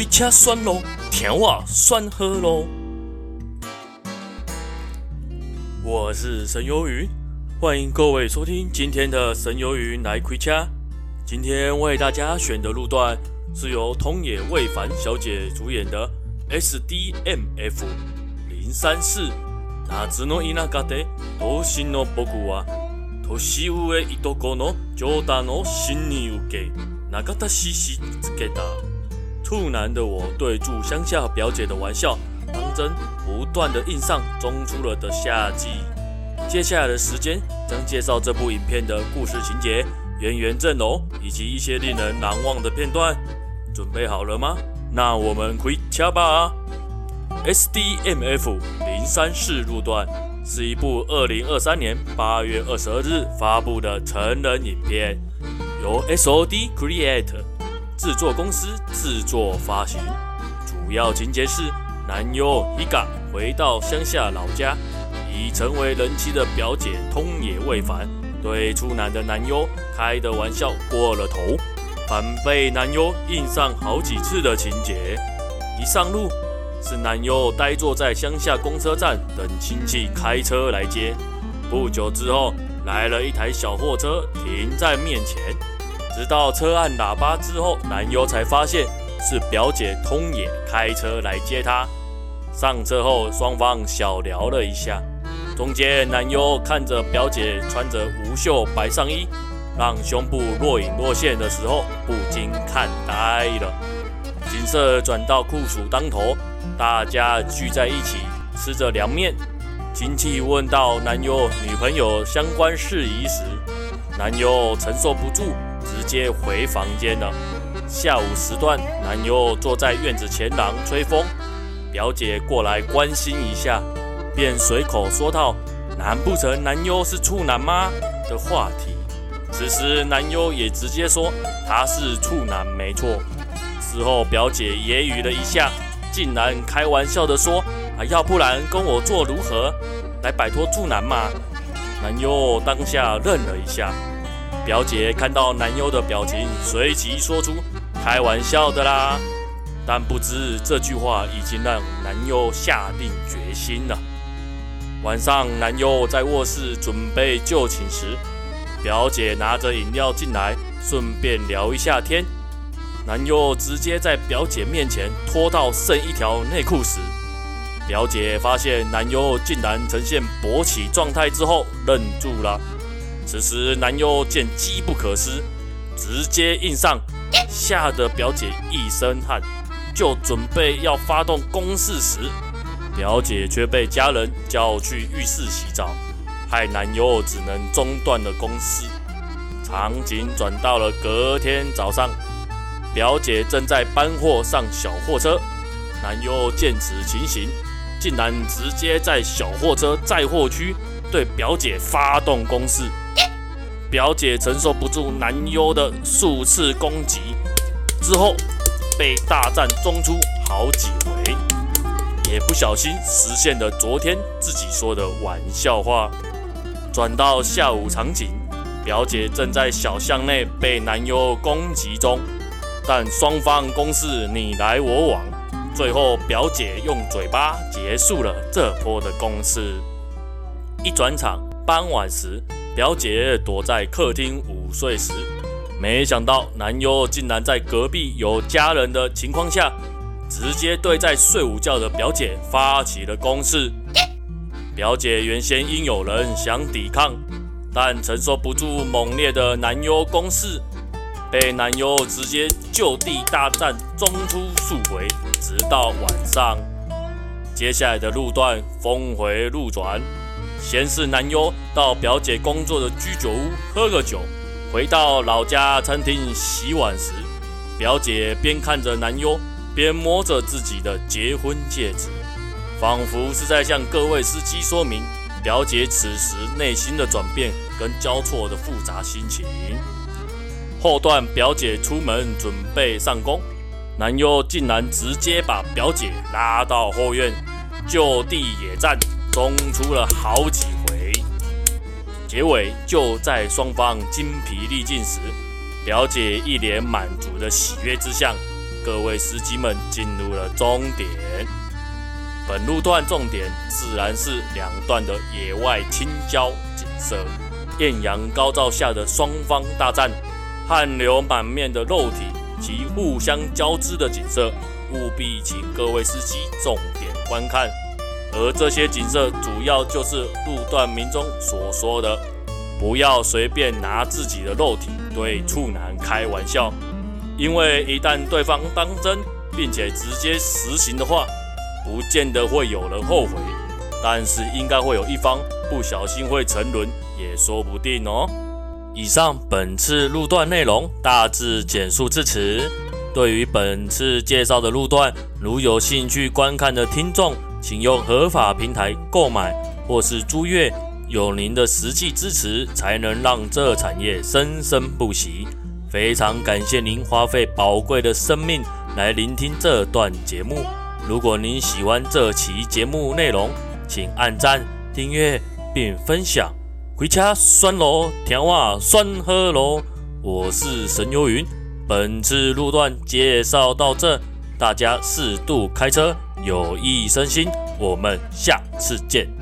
开车选路，听我选好路。我是神游云，欢迎各位收听今天的神游云来开车。今天为大家选的路段是由东野惠帆小姐主演的 SDMF 零三四。夏の田舎で独身の仆は年上いとこの冗谈を真に受け长田西西つけた。 处男的我对住乡下表姐的玩笑当真，不断的印上中出了的夏季。接下来的时间将介绍这部影片的故事情节、演员阵容以及一些令人难忘的片段。准备好了吗？那我们开车吧。SDMF 零三四路段是一部二零二三年八月二十二日发布的成人影片，由 SOD Create 制作公司制作发行。主要情节是男优 Hika 回到乡下老家，已成为人妻的表姐通野未凡对处男的男优开的玩笑过了头，反被男优印上好几次的情节。一上路。是男优呆坐在乡下公车站等亲戚开车来接，不久之后来了一台小货车停在面前，直到车按喇叭之后，男优才发现是表姐通野开车来接他。上车后双方小聊了一下，中间男优看着表姐穿着无袖白上衣，让胸部若隐若现的时候，不禁看呆了。景色转到酷暑当头。大家聚在一起吃着凉面，亲戚问到男优女朋友相关事宜时，男优承受不住，接回房间了。下午时段，男优坐在院子前廊吹风，表姐过来关心一下，便随口说道：“难不成男优是处男吗？”的话题。此时男优也直接说他是处男没错。事后表姐揶揄了一下。竟然开玩笑的说：“啊，要不然跟我做如何？来摆脱处男嘛？”男优当下愣了一下，表姐看到男优的表情，随即说出：“开玩笑的啦。”但不知这句话已经让男优下定决心了。晚上，男优在卧室准备就寝时，表姐拿着饮料进来，顺便聊一下天。男优直接在表姐面前脱到剩一条内裤时，表姐发现男优竟然呈现勃起状态之后，愣住了。此时男优见机不可失，直接硬上，吓得表姐一身汗，就准备要发动攻势时，表姐却被家人叫去浴室洗澡，害男优只能中断了攻势。场景转到了隔天早上。表姐正在搬货上小货车，男优见此情形，竟然直接在小货车载货区对表姐发动攻势。表姐承受不住男优的数次攻击，之后被大战中出好几回，也不小心实现了昨天自己说的玩笑话。转到下午场景，表姐正在小巷内被男优攻击中。但双方攻势你来我往，最后表姐用嘴巴结束了这波的攻势。一转场，傍晚时，表姐躲在客厅午睡时，没想到男优竟然在隔壁有家人的情况下，直接对在睡午觉的表姐发起了攻势。表姐原先应有人想抵抗，但承受不住猛烈的男优攻势。被男优直接就地大战，中出数回，直到晚上。接下来的路段峰回路转，先是男优到表姐工作的居酒屋喝个酒，回到老家餐厅洗碗时，表姐边看着男优，边摸着自己的结婚戒指，仿佛是在向各位司机说明表姐此时内心的转变跟交错的复杂心情。后段表姐出门准备上工，男优竟然直接把表姐拉到后院，就地野战，中出了好几回。结尾就在双方精疲力尽时，表姐一脸满足的喜悦之相，各位司机们进入了终点。本路段重点自然是两段的野外清郊景色，艳阳高照下的双方大战，汗流满面的肉体及互相交织的景色，务必请各位司机重点观看。而这些景色主要就是路段民众所说的，不要随便拿自己的肉体对处男开玩笑，因为一旦对方当真，并且直接实行的话，不见得会有人后悔，但是应该会有一方不小心会沉沦，也说不定哦。以上本次路段内容大致简述至此。对于本次介绍的路段，如有兴趣观看的听众，请用合法平台购买或是租阅，有您的实际支持，才能让这产业生生不息。非常感谢您花费宝贵的生命来聆听这段节目。如果您喜欢这期节目内容，请按赞、订阅并分享。回家酸咯，甜话酸喝咯。我是神游云，本次路段介绍到这，大家适度开车。有益身心，我们下次见。